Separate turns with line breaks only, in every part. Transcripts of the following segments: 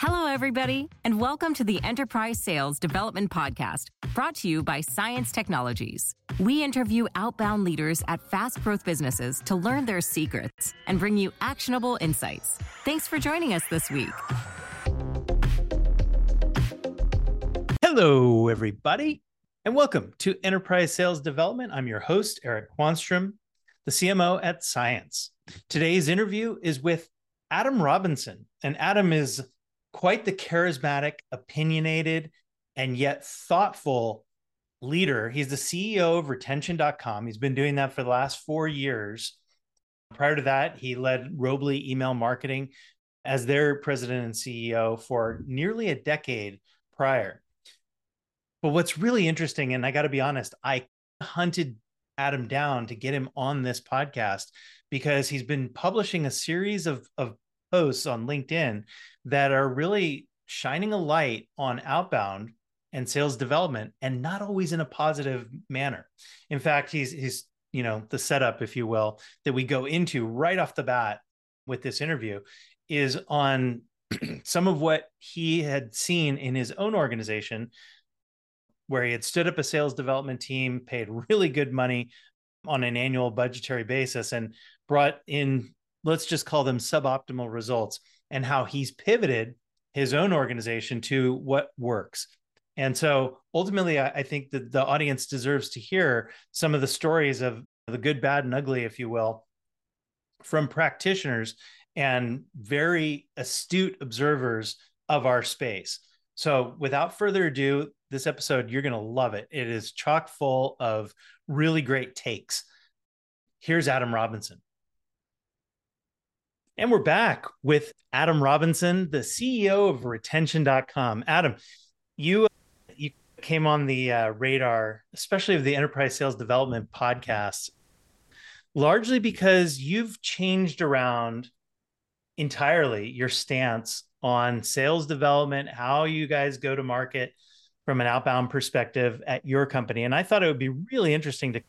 Hello, everybody, and welcome to the Enterprise Sales Development Podcast, brought to you by CIENCE Technologies. We interview outbound leaders at fast growth businesses to learn their secrets and bring you actionable insights. Thanks for joining us this week.
Hello, everybody, and welcome to Enterprise Sales Development. I'm your host, Eric Quanstrom, the CMO at CIENCE. Today's interview is with Adam Robinson, and Adam is quite the charismatic, opinionated, and yet thoughtful leader. He's the CEO of retention.com. He's been doing that for the last four years. Prior to that, he led Robly Email Marketing as their president and CEO for nearly a decade prior. But what's really interesting, and I got to be honest, I hunted Adam down to get him on this podcast because he's been publishing a series of, of posts on LinkedIn that are really shining a light on outbound and sales development and not always in a positive manner. In fact, he's he's you know the setup if you will that we go into right off the bat with this interview is on some of what he had seen in his own organization where he had stood up a sales development team, paid really good money on an annual budgetary basis and brought in let's just call them suboptimal results and how he's pivoted his own organization to what works. And so ultimately, I, think that the audience deserves to hear some of the stories of the good, bad, and ugly, if you will, from practitioners and very astute observers of our space. So, without further ado, this episode, you're going to love it. It is chock full of really great takes. Here's Adam Robinson. And we're back with Adam Robinson, the CEO of retention.com. Adam, you you came on the uh, radar, especially of the enterprise sales development podcast, largely because you've changed around entirely your stance on sales development, how you guys go to market from an outbound perspective at your company. And I thought it would be really interesting to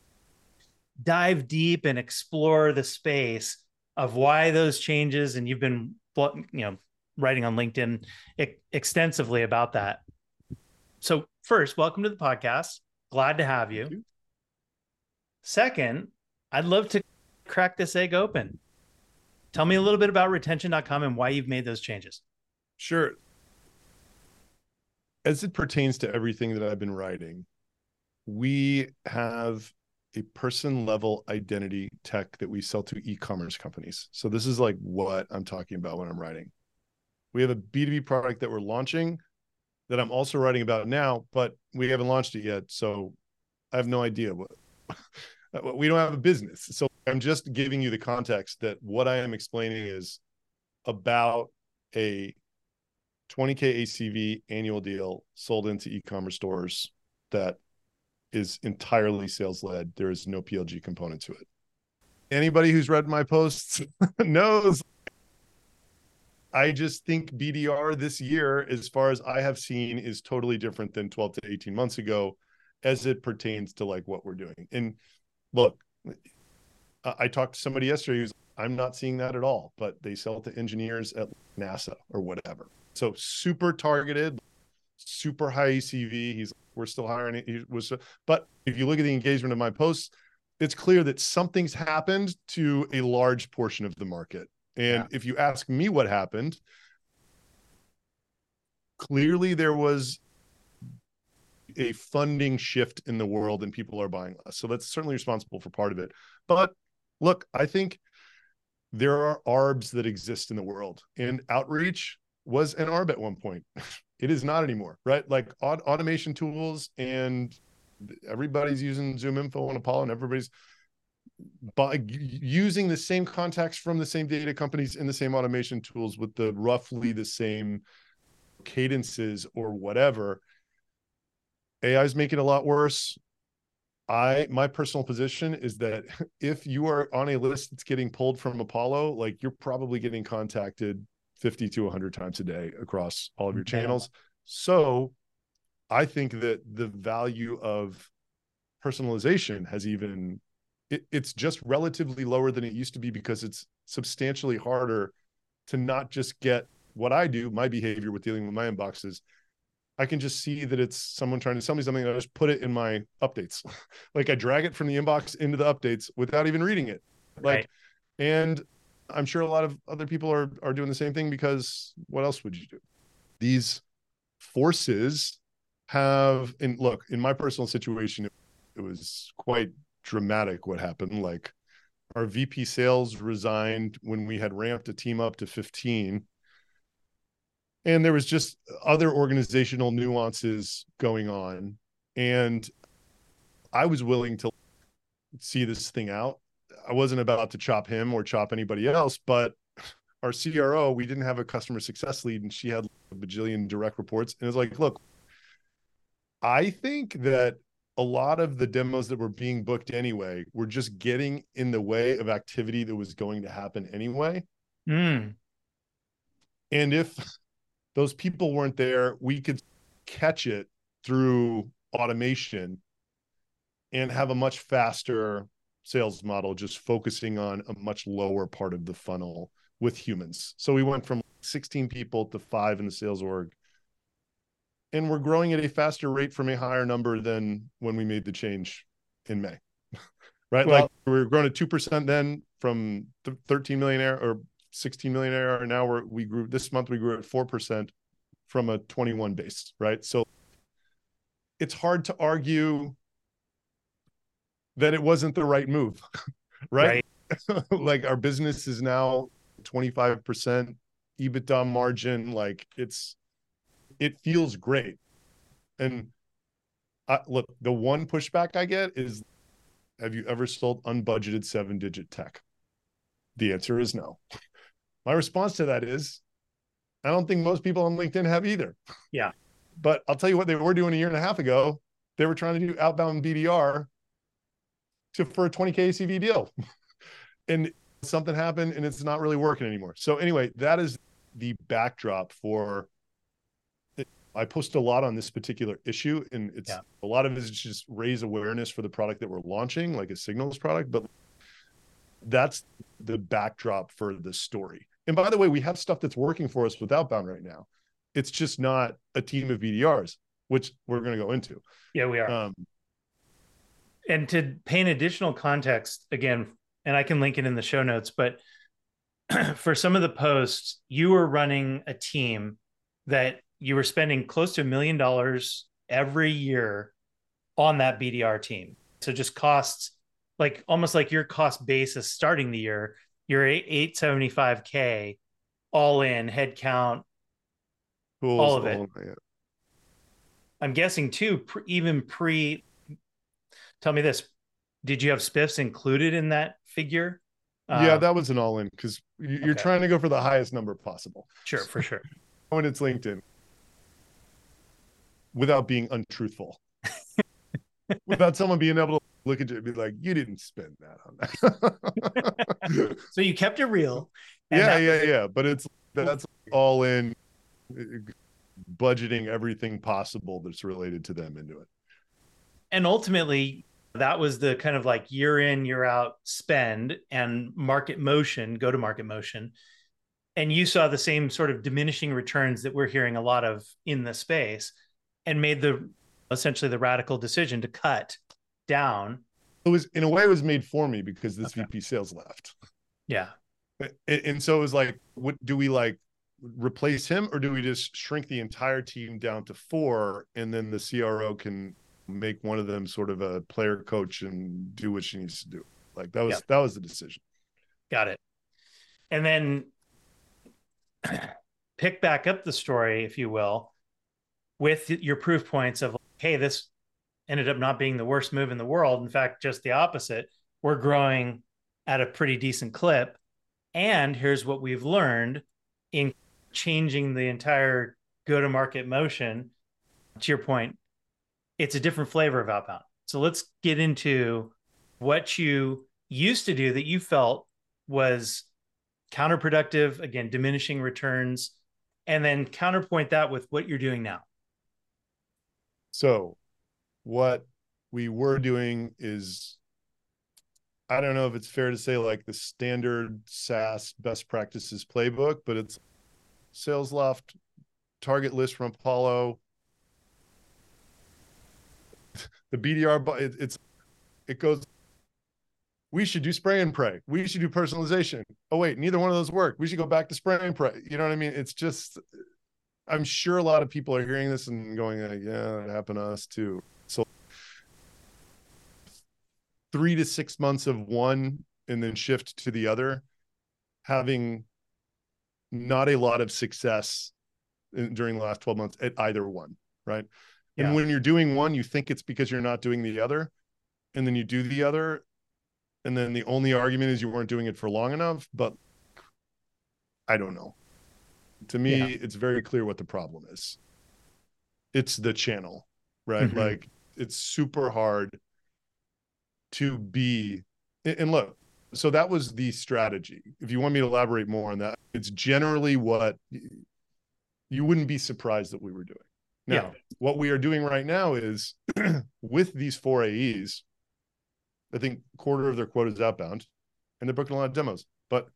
dive deep and explore the space of why those changes and you've been you know writing on linkedin extensively about that. So first welcome to the podcast. Glad to have you. you. Second i'd love to crack this egg open. Tell me a little bit about retention.com and why you've made those changes.
Sure. As it pertains to everything that i've been writing we have a person level identity tech that we sell to e-commerce companies. So this is like what I'm talking about when I'm writing. We have a B2B product that we're launching that I'm also writing about now, but we haven't launched it yet. So I have no idea what uh, we don't have a business. So I'm just giving you the context that what I am explaining is about a 20k ACV annual deal sold into e-commerce stores that is entirely sales led. There is no PLG component to it. Anybody who's read my posts knows I just think BDR this year, as far as I have seen, is totally different than 12 to 18 months ago as it pertains to like what we're doing. And look, I talked to somebody yesterday who's I'm not seeing that at all, but they sell it to engineers at NASA or whatever. So super targeted, super high ACV. He's we're still hiring. He was, but if you look at the engagement of my posts, it's clear that something's happened to a large portion of the market. And yeah. if you ask me what happened, clearly there was a funding shift in the world and people are buying less. So that's certainly responsible for part of it. But look, I think there are ARBs that exist in the world, and outreach was an ARB at one point. It is not anymore, right? Like aut- automation tools and everybody's using ZoomInfo and Apollo and everybody's by using the same contacts from the same data companies in the same automation tools with the roughly the same cadences or whatever. AI is making it a lot worse. I my personal position is that if you are on a list that's getting pulled from Apollo, like you're probably getting contacted 50 to 100 times a day across all of your channels. So I think that the value of personalization has even it, it's just relatively lower than it used to be because it's substantially harder to not just get what I do, my behavior with dealing with my inboxes, I can just see that it's someone trying to sell me something. And I just put it in my updates. like I drag it from the inbox into the updates without even reading it. Like, right. and I'm sure a lot of other people are are doing the same thing because what else would you do? These forces have and look in my personal situation it, it was quite dramatic what happened. Like our vp sales resigned when we had ramped a team up to 15 and there was just other organizational nuances going on. And i was willing to see this thing out i wasn't about to chop him or chop anybody else but our cro we didn't have a customer success lead and she had a bajillion direct reports and it's like look I think that a lot of the demos that were being booked anyway were just getting in the way of activity that was going to happen anyway.
Mm.
And if those people weren't there, we could catch it through automation and have a much faster sales model, just focusing on a much lower part of the funnel with humans. So we went from 16 people to five in the sales org and we're growing at a faster rate from a higher number than when we made the change in May. right? Well, like we were growing at 2% then from 13 million ARR or 16 million ARR. Now we're, we grew this month, we grew at 4% from a 21 base, right? So it's hard to argue that it wasn't the right move, right? right. like our business is now 25% EBITDA margin. Like it's, it feels great. And I, look, the one pushback I get is have you ever sold unbudgeted seven digit tech? The answer is no. My response to that is I don't think most people on LinkedIn have either.
Yeah.
But I'll tell you what they were doing a year and a half ago. They were trying to do outbound BDR to for a 20K ACV deal. and something happened and it's not really working anymore. So anyway, that is the backdrop for I post a lot on this particular issue, and it's yeah. a lot of it is just raise awareness for the product that we're launching, like a Signals product. But that's the backdrop for the story. And by the way, we have stuff that's working for us with outbound right now. It's just not a team of BDRs, which we're going to go into.
Yeah, we are. Um, and to paint additional context, again, and I can link it in the show notes, but for some of the posts, you were running a team that you were spending close to a million dollars every year on that BDR team. So just costs like almost like your cost basis starting the year, you're 875k all in headcount, all of it. I'm guessing too, pre, even pre. Tell me this: Did you have spiffs included in that figure?
Yeah, uh, that was an all in because you're okay. trying to go for the highest number possible.
Sure, for sure.
when it's LinkedIn, without being untruthful. without someone being able to look at you and be like, you didn't spend that on
that. so you kept it real.
Yeah, yeah, yeah. But it's that's all in budgeting everything possible that's related to them into it.
And ultimately, that was the kind of like year in, year out spend and market motion, go to market motion. And you saw the same sort of diminishing returns that we're hearing a lot of in the space and made the essentially the radical decision to cut down.
It was in a way it was made for me because this okay. VP sales left.
Yeah.
And so it was like, what do we like replace him or do we just shrink the entire team down to four and then the CRO can make one of them sort of a player coach and do what she needs to do? Like that was yep. that was the decision.
Got it. And then pick back up the story, if you will, with your proof points of hey this ended up not being the worst move in the world in fact just the opposite we're growing at a pretty decent clip and here's what we've learned in changing the entire go to market motion to your point it's a different flavor of outbound so let's get into what you used to do that you felt was counterproductive again diminishing returns and then counterpoint that with what you're doing now
so, what we were doing is, I don't know if it's fair to say like the standard SaaS best practices playbook, but it's SalesLoft, target list from Apollo. The BDR, it, it's it goes. We should do spray and pray. We should do personalization. Oh wait, neither one of those work. We should go back to spray and pray. You know what I mean? It's just. I'm sure a lot of people are hearing this and going, "Yeah, it happened to us too." So, three to six months of one, and then shift to the other, having not a lot of success in, during the last 12 months at either one, right? Yeah. And when you're doing one, you think it's because you're not doing the other, and then you do the other, and then the only argument is you weren't doing it for long enough. But I don't know. To me, yeah. it's very clear what the problem is. It's the channel, right? Mm-hmm. Like it's super hard to be. And look, so that was the strategy. If you want me to elaborate more on that, it's generally what you wouldn't be surprised that we were doing. Now, yeah. what we are doing right now is with these four AEs, I think quarter of their quota is outbound and they're booking a lot of demos. But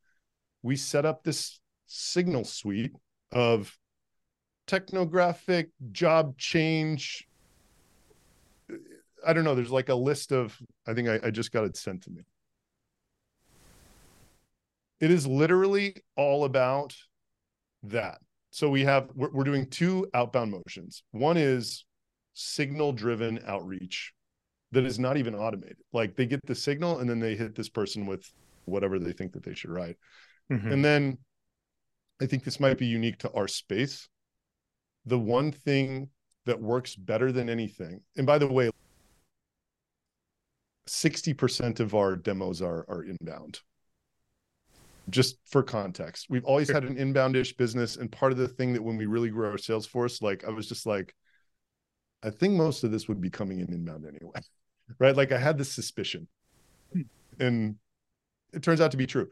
we set up this signal suite of technographic job change. I don't know. There's like a list of, I think I, I just got it sent to me. It is literally all about that. So we have, we're, we're doing two outbound motions. One is signal driven outreach that is not even automated. Like they get the signal and then they hit this person with whatever they think that they should write. Mm-hmm. And then I think this might be unique to our space. The one thing that works better than anything, and by the way, 60% of our demos are, are inbound. Just for context, we've always had an inboundish business. And part of the thing that when we really grew our sales force, like I was just like, I think most of this would be coming in inbound anyway. right? Like I had this suspicion, hmm. and it turns out to be true.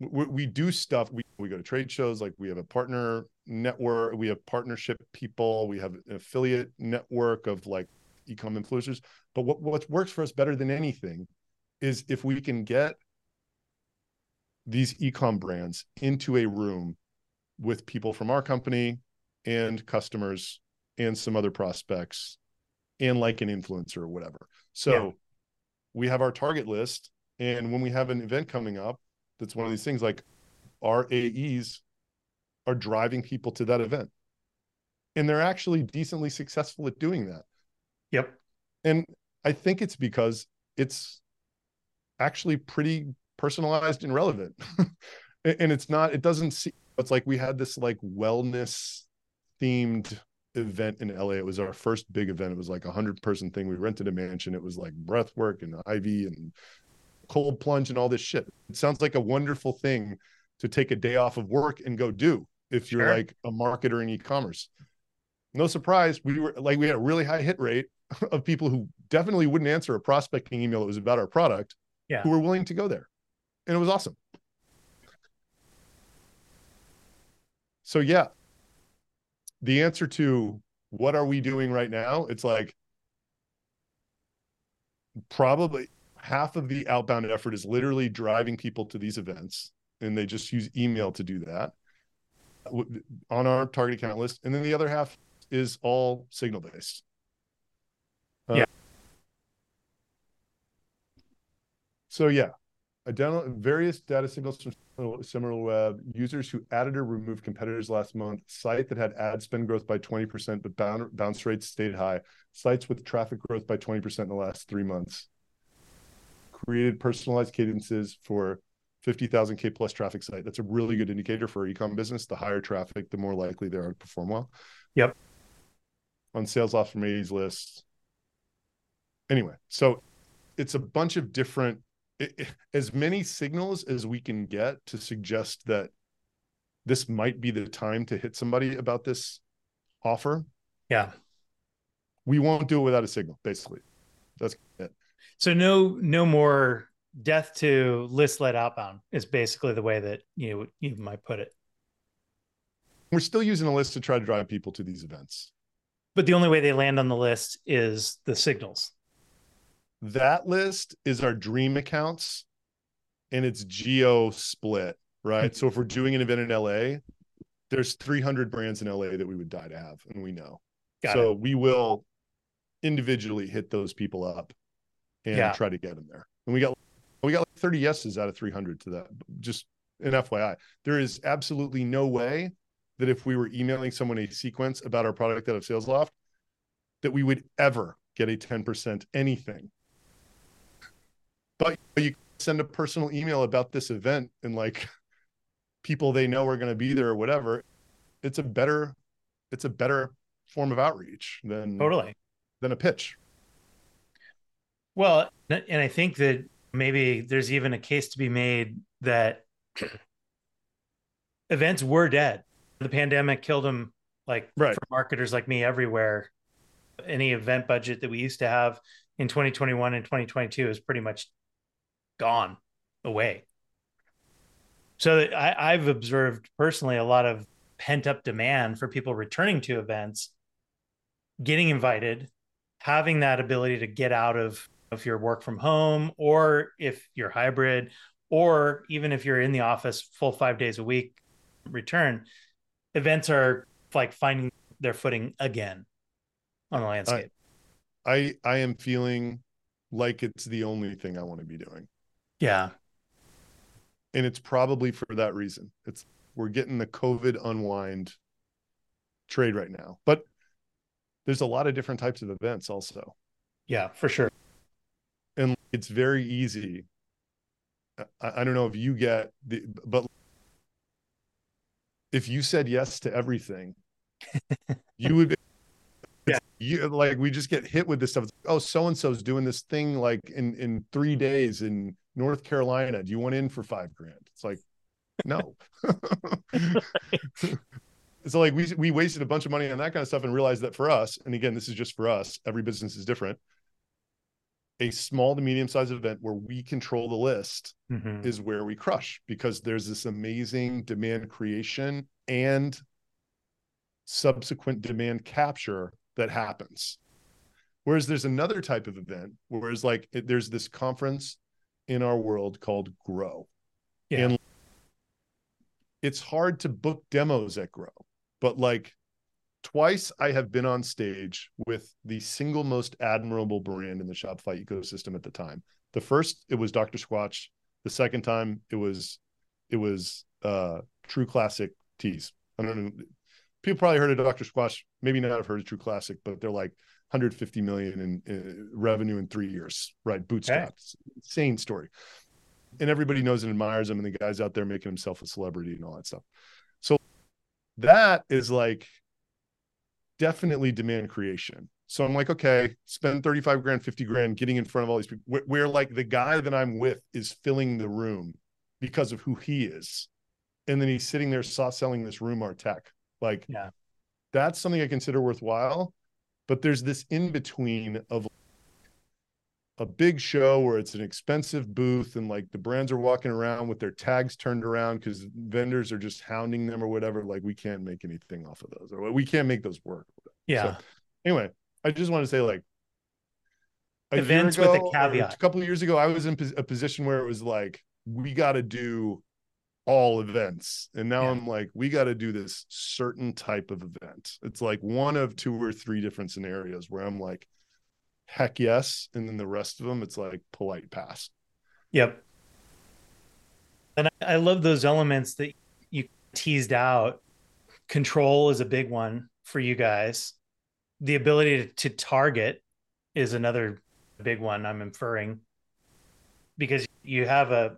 We, we, do stuff. We we go to trade shows. Like we have a partner network. We have partnership people. We have an affiliate network of like ecom influencers. But what what works for us better than anything is if we can get these ecom brands into a room with people from our company and customers and some other prospects and like an influencer or whatever. So yeah. we have our target list. And when we have an event coming up, that's one of these things like our AEs are driving people to that event. And they're actually decently successful at doing that.
Yep.
And I think it's because it's actually pretty personalized and relevant. and it's not, it doesn't see, it's like we had this like wellness themed event in LA. It was our first big event. It was like a hundred person thing. We rented a mansion. It was like breath work and IV and cold plunge and all this shit. It sounds like a wonderful thing to take a day off of work and go do if you're sure. like a marketer in e-commerce. No surprise, we were like we had a really high hit rate of people who definitely wouldn't answer a prospecting email that was about our product,
yeah.
who were willing to go there. And it was awesome. So yeah, the answer to what are we doing right now? It's like probably half of the outbound effort is literally driving people to these events, and they just use email to do that on our target account list. And then the other half is all signal based.
Uh, yeah.
So yeah, Identify various data signals from SimilarWeb, users who added or removed competitors last month, site that had ad spend growth by 20%, but bounce rates stayed high, sites with traffic growth by 20% in the last three months, created personalized cadences for 50,000 K plus traffic site. That's a really good indicator for ecom business. The higher traffic, the more likely they are to perform well.
Yep.
On SalesLoft from AE's list. Anyway, so it's a bunch of different as many signals as we can get to suggest that this might be the time to hit somebody about this offer.
Yeah.
We won't do it without a signal, basically. That's it.
So no no more death to list led outbound is basically the way that you you might put it.
We're still using a list to try to drive people to these events.
But the only way they land on the list is the signals
that list is our dream accounts and it's geo split, right? Mm-hmm. So if we're doing an event in LA, there's 300 brands in LA that we would die to have, and we know.
Got
so
it.
we will individually hit those people up and
Yeah.
try to get them there. And we got we got like 30 yeses out of 300 to that. Just an FYI, there is absolutely no way that if we were emailing someone a sequence about our product out of SalesLoft, that we would ever get a 10% anything. But you send a personal email about this event and like people they know are going to be there or whatever. It's a better, it's a better form of outreach than
Totally.
than a pitch.
Well, and I think that maybe there's even a case to be made that events were dead. The pandemic killed them, like
Right.
for marketers like me everywhere. Any event budget that we used to have in 2021 and 2022 is pretty much gone away. So I, I've observed personally a lot of pent up demand for people returning to events, getting invited, having that ability to get out of if you're work from home or if you're hybrid or even if you're in the office full five days a week return events are like finding their footing again on the landscape
I I am feeling like it's the only thing I want to be doing.
Yeah
And it's probably for that reason. It's we're getting the COVID unwind trade right now. But there's a lot of different types of events also.
yeah for sure
And it's very easy. I, I don't know if you get the but if you said yes to everything, you would be
Yeah.
you like we just get hit with this stuff. Like, oh, so and so's doing this thing like in in three days in North Carolina. Do you want in for five grand? It's like, no. so like we we wasted a bunch of money on that kind of stuff and realized that for us, and again, this is just for us. Every business is different. A small to medium sized event where we control the list
Mhm.
is where we crush because there's this amazing demand creation and subsequent demand capture that happens. Whereas there's another type of event, whereas like it, there's this conference in our world called Grow.
Yeah.
And it's hard to book demos at Grow, but like twice I have been on stage with the single most admirable brand in the Shopify ecosystem at the time. The first, it was Dr. Squatch. The second time it was it was uh True Classic Tees. I don't know. People probably heard of Dr. Squatch, maybe not have heard of True Classic, but they're like 150 million in, revenue in three years, right? Bootstrapped. Insane story. And everybody knows and admires him, and the guy's out there making himself a celebrity and all that stuff. So that is like definitely demand creation. So I'm like, okay, spend 35 grand, 50 grand getting in front of all these people where, where like the guy that I'm with is filling the room because of who he is. And then he's sitting there saw selling this room our tech. Like,
Yeah.
that's something I consider worthwhile. But there's this in between of a big show where it's an expensive booth and like the brands are walking around with their tags turned around because vendors are just hounding them or whatever. Like, we can't make anything off of those or we can't make those work.
yeah
Anyway, I just want to say like
Events with a caveat.
A couple of years ago, I was in a position where it was like, we got to do all events. And now
Yeah.
I'm like, we got to do this certain type of event. It's like one of two or three different scenarios where I'm like, heck yes. And then the rest of them, it's like polite pass.
Yep. And I, I love those elements that you teased out. Control is a big one for you guys. The ability to, to target is another big one I'm inferring because you have a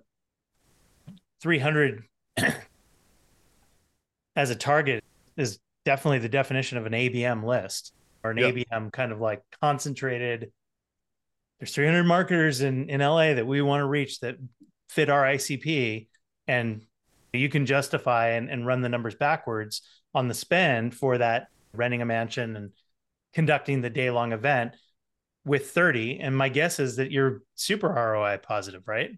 300 as a target is definitely the definition of an ABM list or an
Yeah.
ABM kind of like concentrated. There's 300 marketers in, in LA that we want to reach that fit our ICP, and you can justify and, and run the numbers backwards on the spend for that renting a mansion and conducting the day long event with 30. And my guess is that you're super ROI positive, right?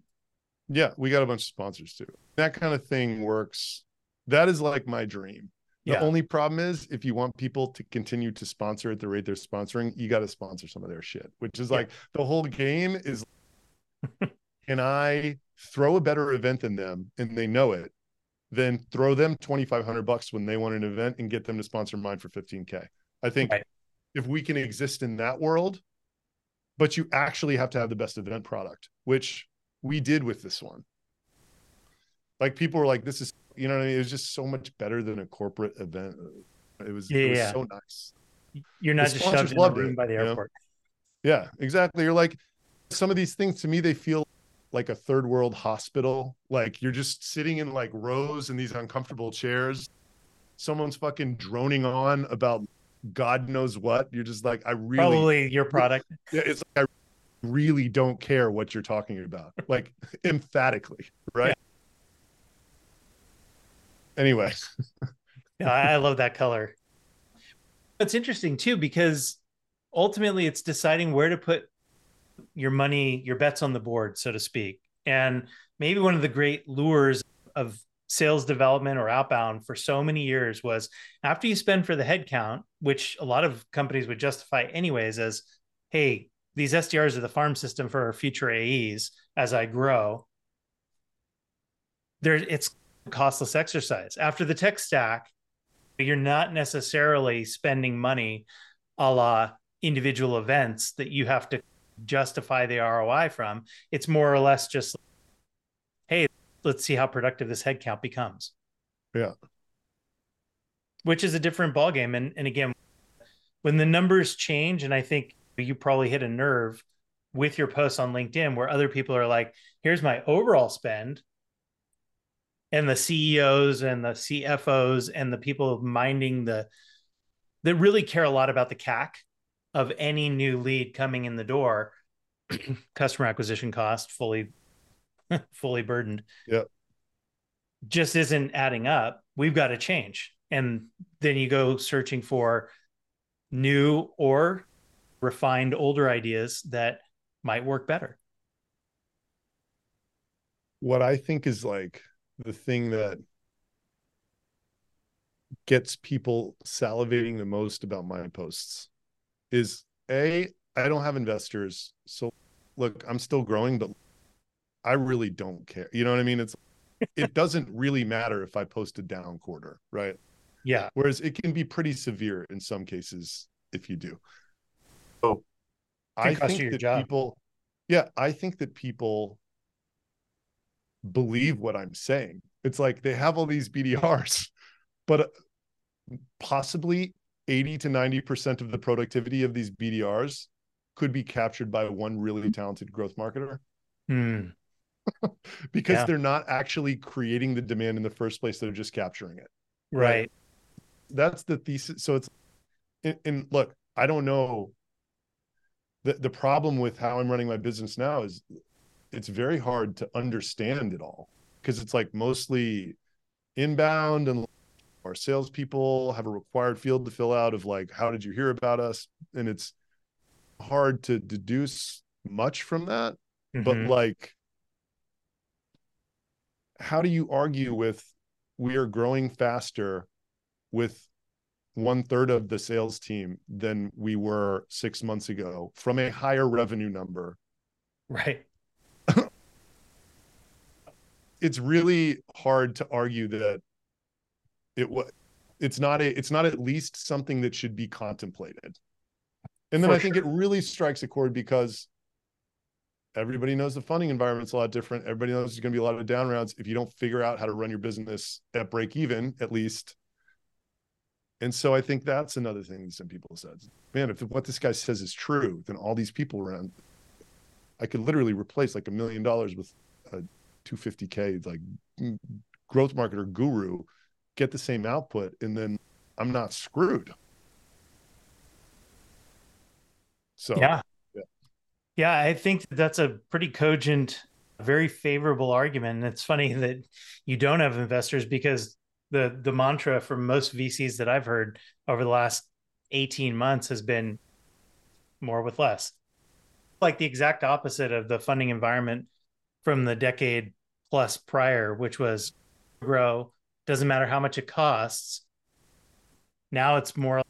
Yeah. We got a bunch of sponsors too. That kind of thing works. That is like my dream. The
Yeah.
only problem is if you want people to continue to sponsor at the rate they're sponsoring, you got to sponsor some of their shit, which is
Yeah.
like the whole game is can I throw a better event than them and they know it then throw them 2500 bucks when they want an event and get them to sponsor mine for 15k. I think right. if we can exist in that world, but you actually have to have the best event product, which we did with this one. Like people were like, this is, you know, I mean? it was just so much better than a corporate event. It was, yeah, it was yeah. so nice.
You're not just shoved in a room it, by the airport.
You know? Yeah, exactly. You're like, some of these things to me, they feel like a third world hospital. Like you're just sitting in like rows in these uncomfortable chairs. Someone's fucking droning on about God knows what. You're just like, I really
probably your product.
Yeah, it's like I really don't care what you're talking about, like emphatically, right? Yeah. Anyway.
yeah, I love that color. It's interesting too because ultimately it's deciding where to put your money, your bets on the board, so to speak. And maybe one of the great lures of sales development or outbound for so many years was after you spend for the headcount, which a lot of companies would justify anyways as, hey, these SDRs are the farm system for our future AEs as I grow. There, it's a costless exercise. After the tech stack, you're not necessarily spending money a la individual events that you have to justify the ROI from. It's more or less just, hey, let's see how productive this headcount becomes.
Yeah.
Which is a different ballgame. And and again, when the numbers change, and I think you probably hit a nerve with your posts on LinkedIn where other people are like, here's my overall spend. And the CEOs and the CFOs and the people minding the that really care a lot about the CAC of any new lead coming in the door, customer acquisition cost fully fully burdened.
Yep.
Just isn't adding up. We've got to change. And then you go searching for new or refined older ideas that might work better.
What I think is like the thing that gets people salivating the most about my posts is a I don't have investors. So look, I'm still growing, but I really don't care. You know what I mean? It's it doesn't really matter if I post a down quarter, right?
Yeah.
Whereas it can be pretty severe in some cases if you do. So I think that job. people yeah, I think that people believe what I'm saying. It's like they have all these BDRs, but possibly 80 to 90% of the productivity of these BDRs could be captured by one really talented growth marketer.
Hmm.
because yeah. they're not actually creating the demand in the first place, they're just capturing it.
Right. right?
That's the thesis. So it's, and, and look, I don't know. The, the problem with how I'm running my business now is it's very hard to understand it all because it's like mostly inbound and our salespeople have a required field to fill out of like, how did you hear about us? And it's hard to deduce much from that. Mm-hmm. But like, how do you argue with we are growing faster with one third of the sales team than we were six months ago from a higher revenue number?
Right.
it's really hard to argue that it was it's not a it's not at least something that should be contemplated and then For i think it really strikes a chord because everybody knows the funding environment's a lot different everybody knows there's going to be a lot of down rounds if you don't figure out how to run your business at break even at least and so i think that's another thing that some people said man if what this guy says is true then all these people around i could literally replace like a million dollars with a 250k like mm, growth marketer guru get the same output and then I'm not screwed. So
yeah. yeah. Yeah, I think that's a pretty cogent, very favorable argument. And it's funny that you don't have investors because the the mantra from most VCs that I've heard over the last 18 months has been more with less. Like the exact opposite of the funding environment from the decade plus prior, which was grow, doesn't matter how much it costs. Now it's more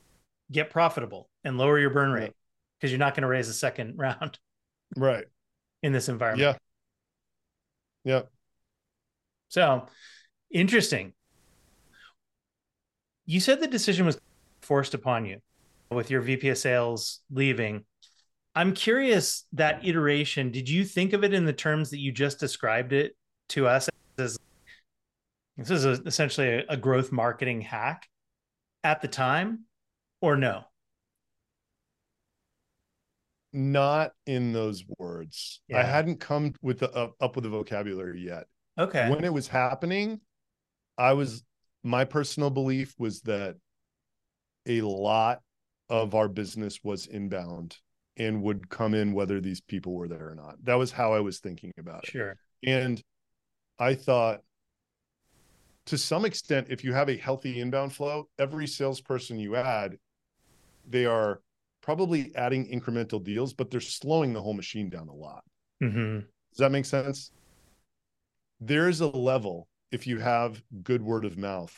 get profitable and lower your burn rate because you're not going to raise a second round.
Right.
In this environment.
Yeah. Yeah.
So Interesting. You said the decision was forced upon you with your VP of sales leaving. I'm curious that iteration, did you think of it in the terms that you just described it to us as this is a, essentially a, a growth marketing hack at the time or no?
Not in those words. Yeah. I hadn't come with the up, up with the vocabulary yet.
Okay.
When it was happening, I was my personal belief was that a lot of our business was inbound and would come in whether these people were there or not. That was how I was thinking about it.
Sure.
And I thought to some extent, if you have a healthy inbound flow, every salesperson you add, they are probably adding incremental deals, but they're slowing the whole machine down a lot.
Mm-hmm.
Does that make sense? There's a level if you have good word of mouth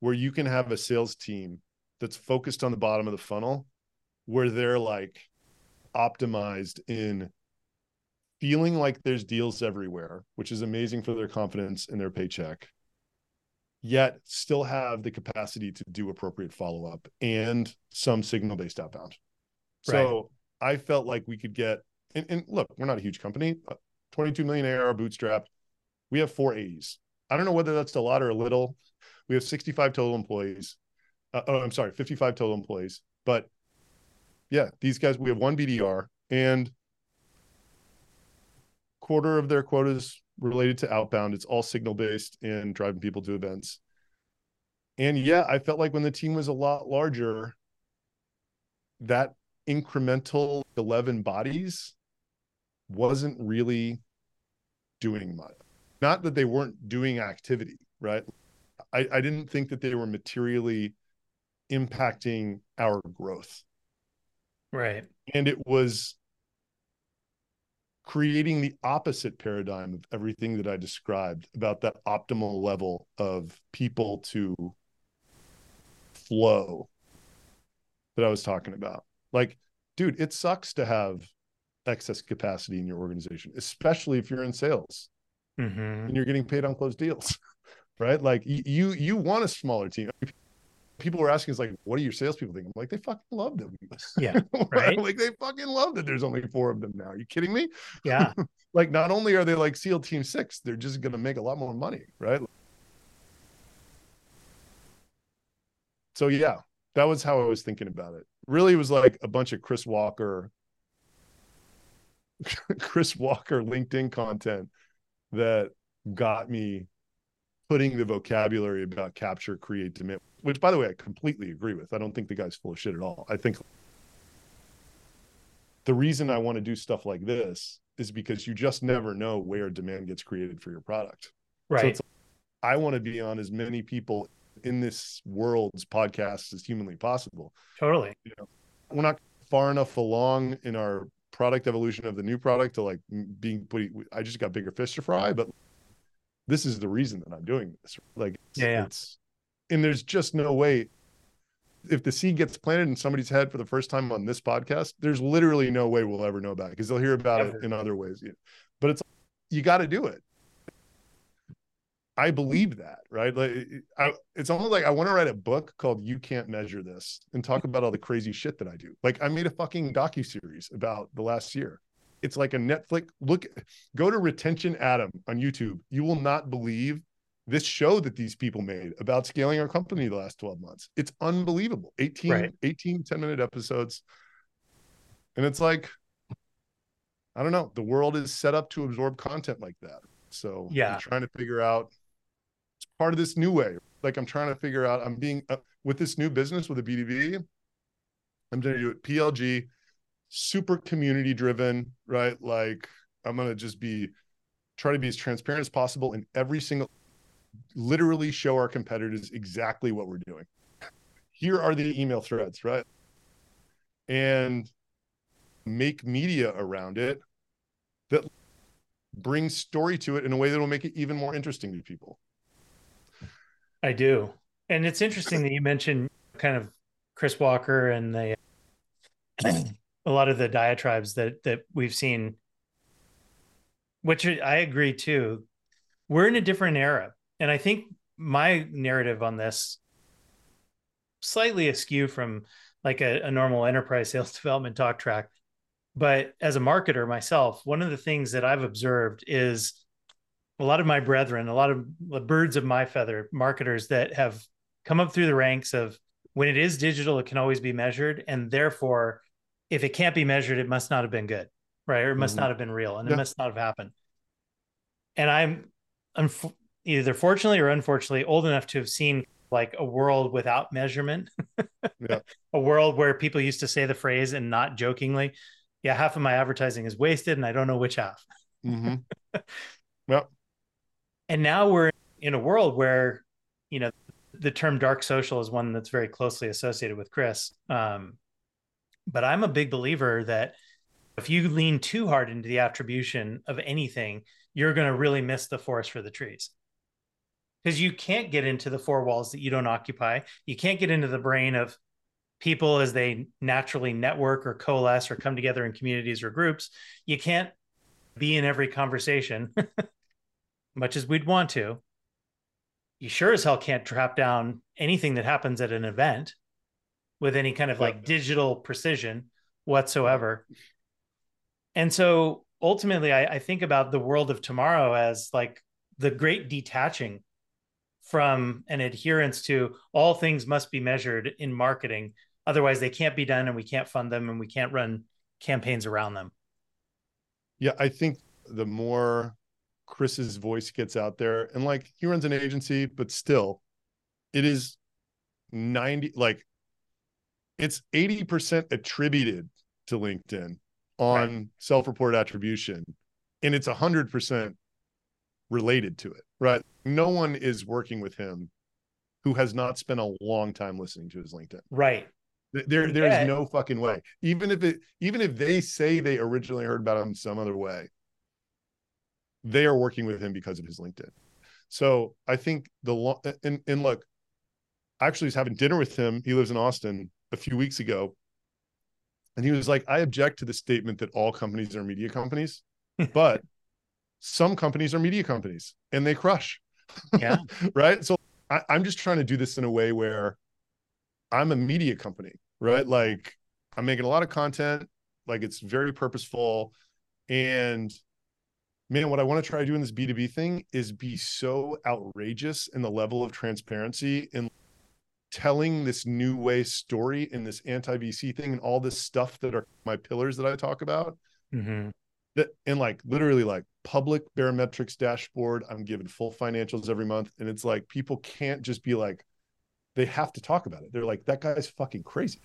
where you can have a sales team that's focused on the bottom of the funnel where they're like optimized in feeling like there's deals everywhere, which is amazing for their confidence and their paycheck yet still have the capacity to do appropriate follow up and some signal based outbound. Right. So I felt like we could get, and, and, look, we're not a huge company, 22 million ARR bootstrap. We have four A's. I don't know whether that's a lot or a little. We have 65 total employees. Uh, oh, I'm sorry, 55 total employees. But yeah, these guys, we have one BDR and quarter of their quotas related to outbound. It's all signal based and driving people to events. And yeah, I felt like when the team was a lot larger, that incremental 11 bodies wasn't really doing much. Not that they weren't doing activity, right? I, I didn't think that they were materially impacting our growth.
Right.
And it was creating the opposite paradigm of everything that I described about that optimal level of people to flow that I was talking about. Like, dude, it sucks to have excess capacity in your organization, especially if you're in sales
mm-hmm.
and you're getting paid on closed deals, right? Like you, you want a smaller team people were asking us like, what do your salespeople think? I'm like, they fucking love them.
Yeah. Right.
like they fucking love that there's only four of them now. Are you kidding me?
Yeah.
like not only are they like SEAL Team Six, they're just gonna make a lot more money, right? So yeah, that was how I was thinking about it. Really, it was like a bunch of Chris Walker, Chris Walker LinkedIn content that got me putting the vocabulary about capture, create, demand, which by the way, I completely agree with. I don't think the guy's full of shit at all. I think the reason I want to do stuff like this is because you just never know where demand gets created for your product.
Right.
So I want to be on as many people in this world's podcast as humanly possible.
Totally.
You know, we're not far enough along in our product evolution of the new product to like being put. I just got bigger fish to fry, but this is the reason that I'm doing this. Like, it's,
yeah,
it's and there's just no way. If the seed gets planted in somebody's head for the first time on this podcast, there's literally no way we'll ever know about it because they'll hear about Ever. it in other ways. But it's you got to do it. I believe that, right? Like, I, it's almost like I want to write a book called "You Can't Measure This" and talk about all the crazy shit that I do. Like, I made a fucking docu series about the last year it's like a Netflix. Look, go to Retention Adam on YouTube. You will not believe this show that these people made about scaling our company the last 12 months. It's unbelievable. 18, right. 18 10 minute episodes. And it's like, I don't know. The world is set up to absorb content like that. So
yeah,
I'm trying to figure out part of this new way. Like I'm trying to figure out, I'm being uh, with this new business with a B2B. I'm going to do it PLG super community driven, right? Like I'm going to just be try to be as transparent as possible in every single literally show our competitors exactly what we're doing. Here are the email threads, right? And make media around it that brings story to it in a way that will make it even more interesting to people.
I do. And it's interesting that you mentioned kind of Chris Walker and the a lot of the diatribes that that we've seen which i agree too we're in a different era and I think my narrative on this slightly askew from like a, a normal enterprise sales development talk track. But as a marketer myself, one of the things that I've observed is a lot of my brethren, a lot of the birds of my feather, marketers that have come up through the ranks of when it is digital, it can always be measured. And therefore, if it can't be measured, it must not have been good, right? Or it must mm-hmm. not have been real and yeah. it must not have happened. And I'm, I'm either fortunately or unfortunately old enough to have seen like a world without measurement, yeah. a world where people used to say the phrase and not jokingly, yeah, half of my advertising is wasted and I don't know which half.
Mm-hmm. yeah.
And now we're in a world where, you know, the term dark social is one that's very closely associated with Chris. Um, but I'm a big believer that if you lean too hard into the attribution of anything, you're going to really miss the forest for the trees because you can't get into the four walls that you don't occupy. You can't get into the brain of people as they naturally network or coalesce or come together in communities or groups. You can't be in every conversation, much as we'd want to. You sure as hell can't trap down anything that happens at an event with any kind of like digital precision whatsoever. And so ultimately, I, I think about the world of tomorrow as like the great detaching from an adherence to all things must be measured in marketing. Otherwise, they can't be done and we can't fund them and we can't run campaigns around them.
Yeah, I think the more Chris's voice gets out there, and like he runs an agency, but still, it is 90, like it's 80% attributed to LinkedIn on right. self reported attribution, and it's 100% related to it, right? No one is working with him who has not spent a long time listening to his LinkedIn.
Right.
There, there yeah. no fucking way. Even if it, even if they say they originally heard about him some other way, they are working with him because of his LinkedIn. So I think the long and and look, I actually was having dinner with him. He lives in Austin a few weeks ago, and he was like, "I object to the statement that all companies are media companies, but some companies are media companies and they crush.
Yeah.
right. So I, I'm just trying to do this in a way where I'm a media company, right? Like I'm making a lot of content, like it's very purposeful. And man, what I want to try to do in this B2B thing is be so outrageous in the level of transparency and telling this new way story in this anti VC thing and all this stuff that are my pillars that I talk about.
Mm-hmm.
That and like literally like public Baremetrics dashboard i'm giving full financials every month and it's like people can't just be like they have to talk about it. They're like that guy's fucking crazy.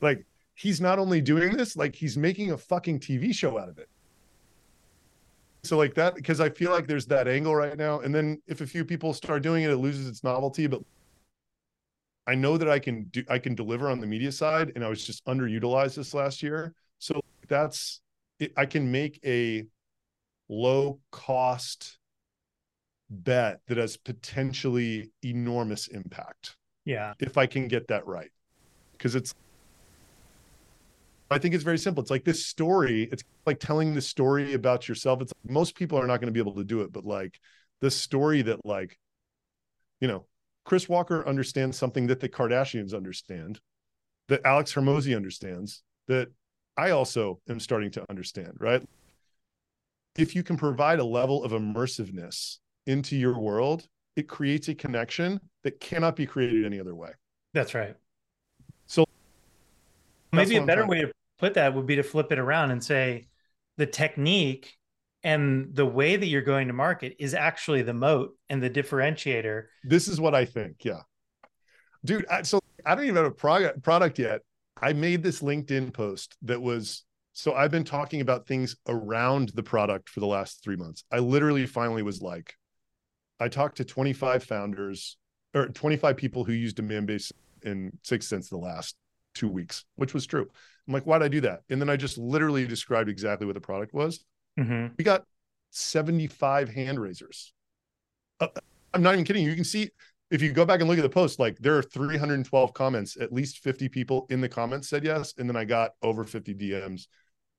Like he's not only doing this like he's making a fucking tv show out of it so like that because i feel like there's that angle right now and then if a few people start doing it it loses its novelty but i know that i can do i can deliver on the media side and i was just underutilized this last year so that's it, I can make a low cost bet that has potentially enormous impact.
Yeah.
If I can get that right. Because it's I think it's very simple. It's like this story, it's like telling the story about yourself. It's like most people are not going to be able to do it, but like the story that like you know, Chris Walker understands something that the Kardashians understand, that Alex Hormozi understands, that I also am starting to understand, right? If you can provide a level of immersiveness into your world, it creates a connection that cannot be created any other way.
That's right.
So
maybe a better way to put that would be to flip it around and say the technique and the way that you're going to market is actually the moat and the differentiator.
This is what I think. Yeah. Dude, I, so I don't even have a product product yet. I made this LinkedIn post that was so I've been talking about things around the product for the last three months. I literally finally was like, I talked to 25 founders or 25 people who use Demandbase in 6sense the last two weeks, which was true. I'm like, why'd I do that? And then I just literally described exactly what the product was.
Mm-hmm.
We got 75 hand raisers. Uh, I'm not even kidding. You can see if you go back and look at the post, like there are 312 comments, at least 50 people in the comments said yes. And then I got over 50 DMs.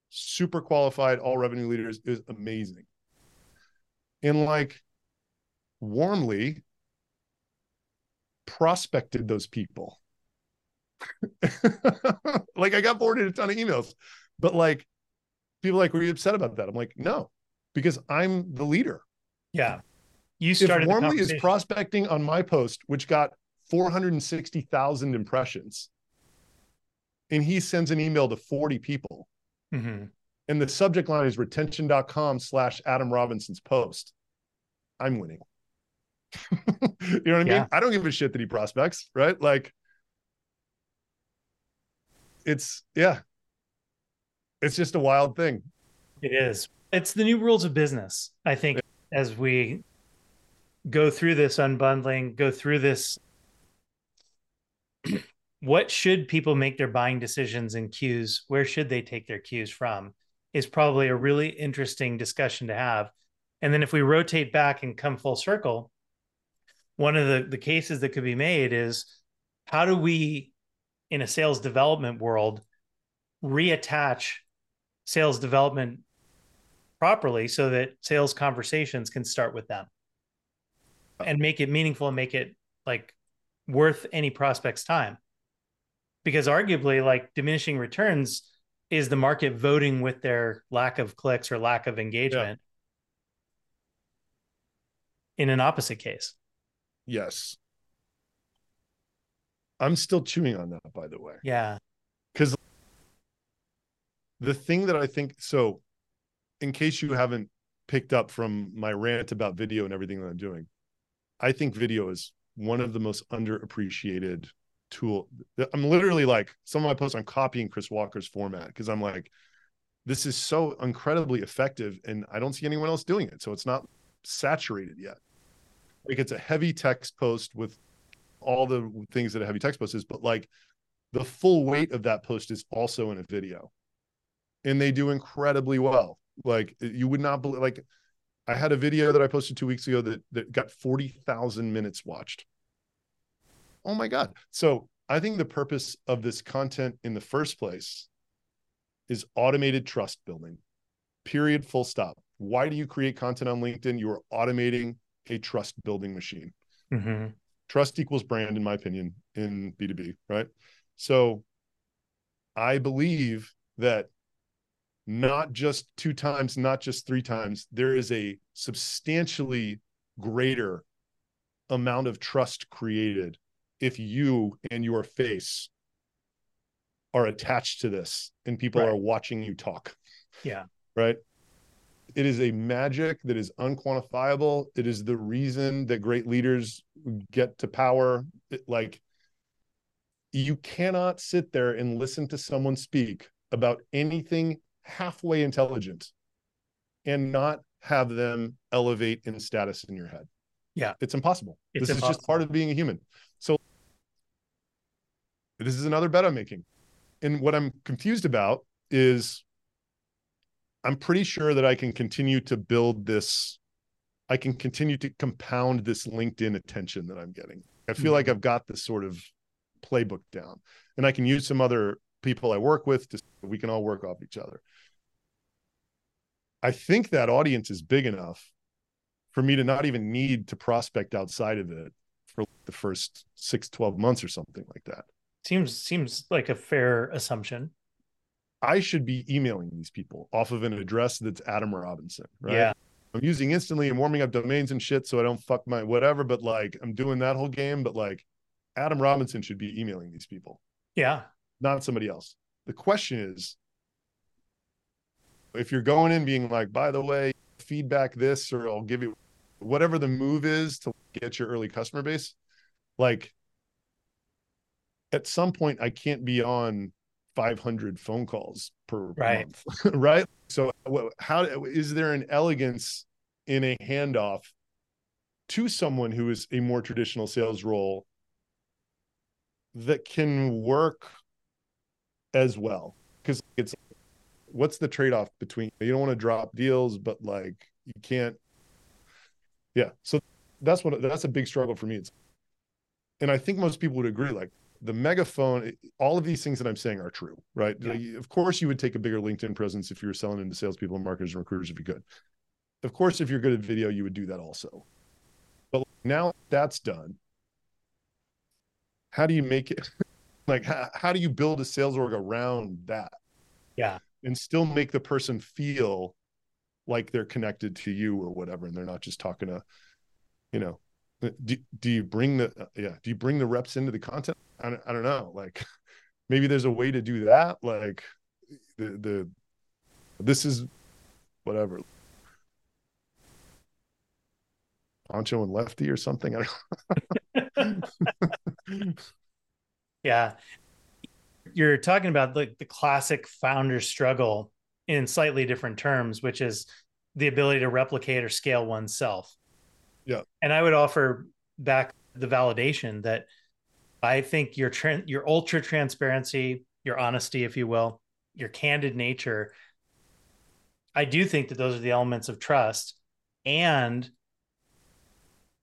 Super qualified, all revenue leaders is amazing. And like, Warmly prospected those people. like I got forwarded a ton of emails, but like people like, were you upset about that? I'm like, no, because I'm the leader.
Yeah. You started
if Warmly is prospecting on my post, which got 460,000 impressions, and he sends an email to 40 people. Mm-hmm. And the subject line is retention.com slash Adam Robinson's post. I'm winning. you know what I mean? I don't give a shit that he prospects, right? Like, it's, yeah, it's just a wild thing.
It is. It's the new rules of business, I think, as we go through this unbundling, go through this. what should people make their buying decisions and cues? Where should they take their cues from? Is probably a really interesting discussion to have. And then if we rotate back and come full circle, one of the, the cases that could be made is how do we, in a sales development world, reattach sales development properly so that sales conversations can start with them and make it meaningful and make it like worth any prospect's time. Because arguably like diminishing returns is the market voting with their lack of clicks or lack of engagement yeah. in an opposite case.
Yes i'm still chewing on that by the way
yeah
because the thing that i think so in case you haven't picked up from my rant about video and everything that i'm doing I think video is one of the most underappreciated tool. I'm literally like some of my posts I'm copying Chris Walker's format because I'm like, this is so incredibly effective and I don't see anyone else doing it. So it's not saturated yet. Like it's a heavy text post with all the things that a heavy text post is, but like the full weight of that post is also in a video. And they do incredibly well. Like you would not believe like I had a video that I posted two weeks ago that, that got 40,000 minutes watched. Oh my God. So I think the purpose of this content in the first place is automated trust building, period, full stop. Why do you create content on LinkedIn? You are automating a trust building machine. Mm-hmm. Trust equals brand, in my opinion, in B2B, right? So I believe that not just two times, not just three times. There is a substantially greater amount of trust created if you and your face are attached to this and people right. are watching you talk.
Yeah.
Right. It is a magic that is unquantifiable. It is the reason that great leaders get to power. It, like, you cannot sit there and listen to someone speak about anything halfway intelligent and not have them elevate in status in your head.
Yeah.
It's impossible. It's this impossible. is just part of being a human. So this is another bet I'm making. And what I'm confused about is I'm pretty sure that I can continue to build this. I can continue to compound this LinkedIn attention that I'm getting. I feel mm-hmm. like I've got this sort of playbook down and I can use some other people I work with to we can all work off each other. I think that audience is big enough for me to not even need to prospect outside of it for the first six, 12 months or something like that.
Seems seems like a fair assumption.
I should be emailing these people off of an address that's Adam Robinson, right?
Yeah.
I'm using Instantly and warming up domains and shit so I don't fuck my whatever, but like I'm doing that whole game. But like Adam Robinson should be emailing these people.
Yeah.
Not somebody else. The question is if you're going in being like, by the way, feedback this, or I'll give you whatever the move is to get your early customer base, like at some point, I can't be on 500 phone calls per right. month, right? So, how is there an elegance in a handoff to someone who is a more traditional sales role that can work as well? Because it's what's the trade-off between you don't want to drop deals but like you can't yeah so that's what that's a big struggle for me it's and i think most people would agree like the megaphone all of these things that i'm saying are true right yeah. of course you would take a bigger linkedin presence if you were selling into salespeople and marketers and recruiters if you could of course if you're good at video you would do that also but Now that's done. How do you make it like how, how do you build a sales org around that?
Yeah.
And still make the person feel like they're connected to you or whatever and they're not just talking to you know do, do you bring the yeah do you bring the reps into the content I don't, I don't know like maybe there's a way to do that like the the this is whatever. Pancho and Lefty or something i
don't yeah. You're talking about like the classic founder struggle in slightly different terms which is the ability to replicate or scale oneself.
Yeah.
And i would offer back the validation that i think your tra- your ultra transparency your honesty if you will your candid nature i do think that those are the elements of trust. And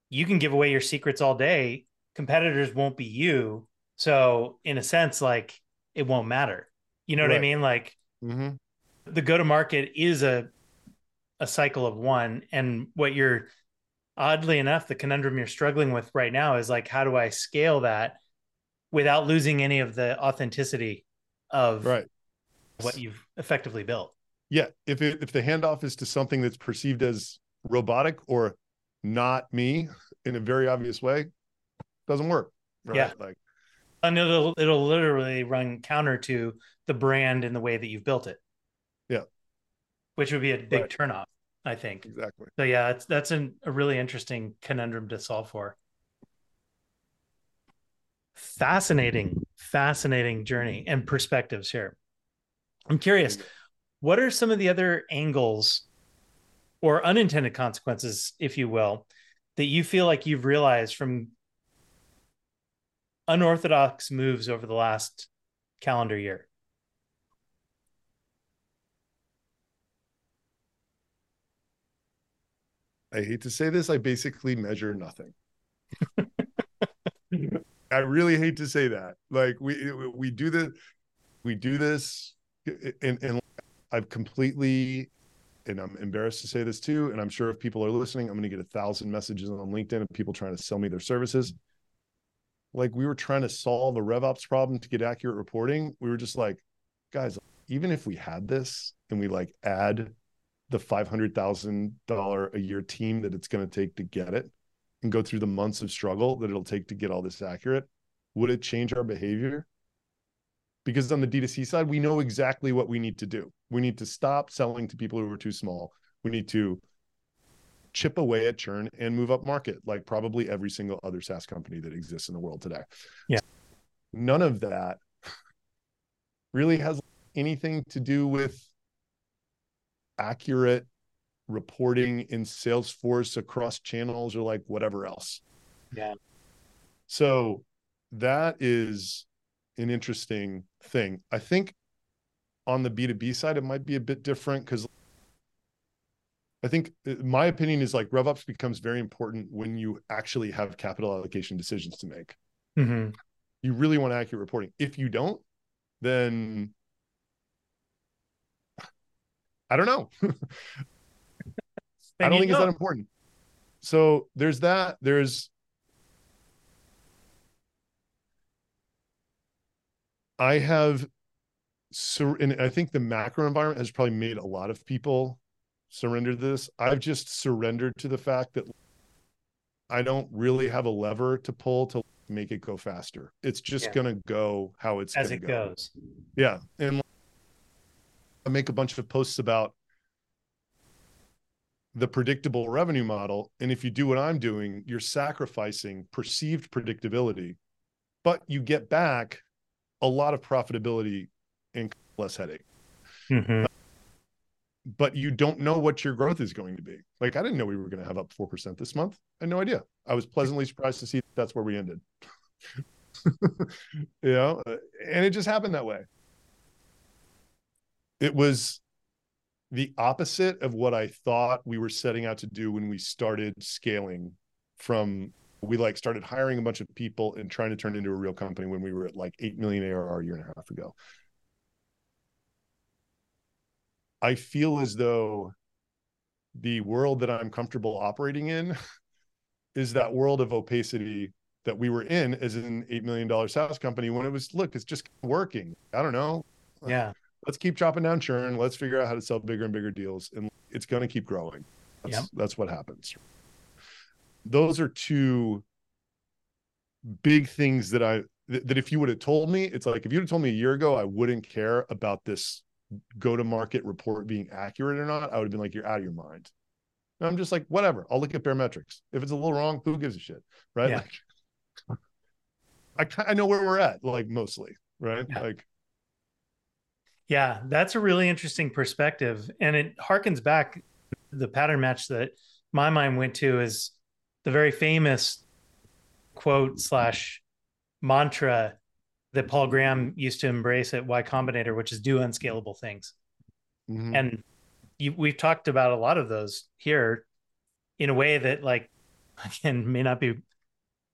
you can give away your secrets all day. Competitors won't be you. So in a sense like it won't matter. You know right. what i mean? Like
mm-hmm.
the go to market is a a cycle of one. And what you're oddly enough the conundrum you're struggling with right now is like how do i scale that without losing any of the authenticity of
right
what you've effectively built
yeah if it, if the handoff is to something that's perceived as robotic or not me in a very obvious way doesn't work
right? yeah like and it'll it'll literally run counter to the brand in the way that you've built it
yeah
which would be a big right. turnoff I think.
Exactly.
So yeah, that's that's an, a really interesting conundrum to solve for. Fascinating, fascinating journey and perspectives here. I'm curious, mm-hmm. what are some of the other angles or unintended consequences, if you will, that you feel like you've realized from unorthodox moves over the last calendar year?
I hate to say this, I basically measure nothing. I really hate to say that. Like we we do the we do this and and I've completely and I'm embarrassed to say this too. And I'm sure if people are listening, I'm going to get a thousand messages on LinkedIn of people trying to sell me their services. Like we were trying to solve a RevOps problem to get accurate reporting. We were just like, guys, even if we had this and we like add the $500,000 a year team that it's going to take to get it and go through the months of struggle that it'll take to get all this accurate, would it change our behavior? Because on the D2C side, we know exactly what we need to do. We need to stop selling to people who are too small. We need to chip away at churn and move up market, like probably every single other SaaS company that exists in the world today.
Yeah.
None of that really has anything to do with accurate reporting in Salesforce across channels or like whatever else.
Yeah.
So that is an interesting thing. I think on the B2B side, it might be a bit different because I think uh, my opinion is like RevOps becomes very important when you actually have capital allocation decisions to make.
Mm-hmm.
You really want accurate reporting. If you don't, then I don't know. I don't think know. it's that important. So there's that. There's I have so and I think the macro environment has probably made a lot of people surrender to this. I've just surrendered to the fact that I don't really have a lever to pull to make it go faster. It's just yeah. gonna go how it's
as it
go.
goes.
Yeah. And I make a bunch of posts about the predictable revenue model. And if you do what I'm doing, you're sacrificing perceived predictability, but you get back a lot of profitability and less headache.
Mm-hmm.
But you don't know what your growth is going to be. Like, I didn't know we were going to have up 4% this month. I had no idea. I was pleasantly surprised to see that's where we ended. you know, and it just happened that way it was the opposite of what I thought we were setting out to do when we started scaling from we like started hiring a bunch of people and trying to turn into a real company when we were at like 8 million ARR a year and a half ago. I feel as though the world that I'm comfortable operating in is that world of opacity that we were in as an $8 million SaaS company when it was, look, it's just working. I don't know.
Yeah.
Let's keep chopping down churn. Let's figure out how to sell bigger and bigger deals. And it's going to keep growing. That's,
Yep.
that's what happens. Those are two big things that I, that that if you would have told me, it's like if you'd have told me a year ago, I wouldn't care about this go to market report being accurate or not. I would have been like, you're out of your mind. And I'm just like, whatever. I'll look at Baremetrics. If it's a little wrong, who gives a shit? Right.
Yeah.
Like, I, I know where we're at, like mostly. Right.
Yeah.
Like,
Yeah, that's a really interesting perspective. And it harkens back the pattern match that my mind went to is the very famous quote slash mantra that Paul Graham used to embrace at Y Combinator, which is do unscalable things.
mhm.
And you, we've talked about a lot of those here in a way that, like, again, may not be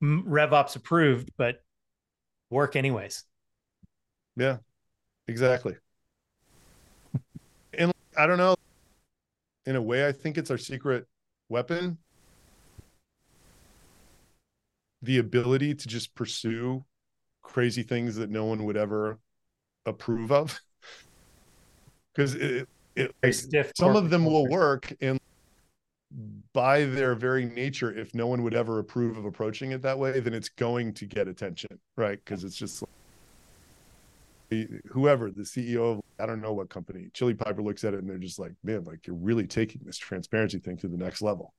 RevOps approved, but work anyways.
Yeah, exactly. I don't know. In a way, I think it's our secret weapon. The ability to just pursue crazy things that no one would ever approve of. Because it, it some of them will work and by their very nature if no one would ever approve of approaching it that way then it's going to get attention right because it's just like, whoever the ceo of i don't know what company Chili Piper looks at it and they're just like man like you're really taking this transparency thing to the next level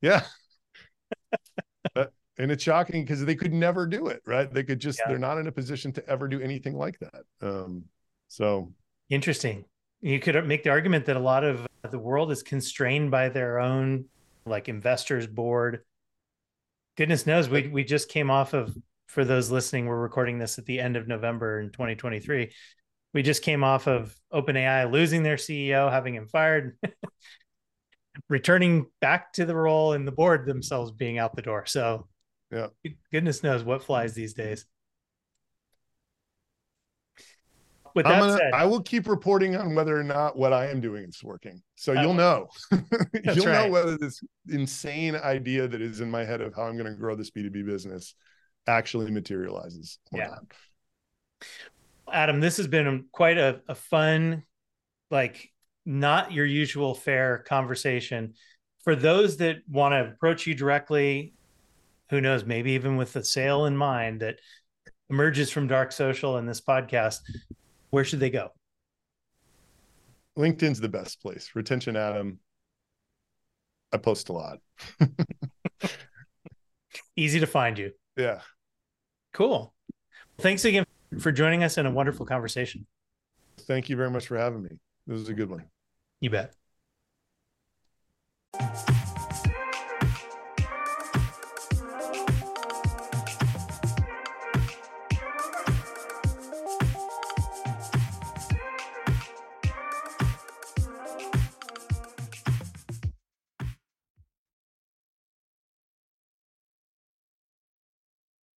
yeah But- and it's shocking because they could never do it right they could just
Yeah.
they're not in a position to ever do anything like that um so
Interesting. You could make the argument that a lot of the world is constrained by their own like investors board. Goodness knows we we just came off of for those listening, we're recording this at the end of November in 2023. We just came off of OpenAI losing their CEO, having him fired, returning back to the role and the board themselves being out the door. So
Yeah.
goodness knows what flies these days. With that
gonna,
said,
I will keep reporting on whether or not what I am doing is working. So you'll
Oh.
know. you'll
right.
know whether this insane idea that is in my head of how I'm going to grow this B2B business actually materializes or
Yeah.
not.
Adam, this has been quite a, a fun, like not your usual fare conversation. For those that want to approach you directly, who knows, maybe even with the sale in mind that emerges from Dark Social and this podcast, where should they go?
LinkedIn's the best place. Retention Adam. I post a lot.
Easy to find you.
Yeah.
Cool. Thanks again for joining us in a wonderful conversation.
Thank you very much for having me. This is a good one.
You bet.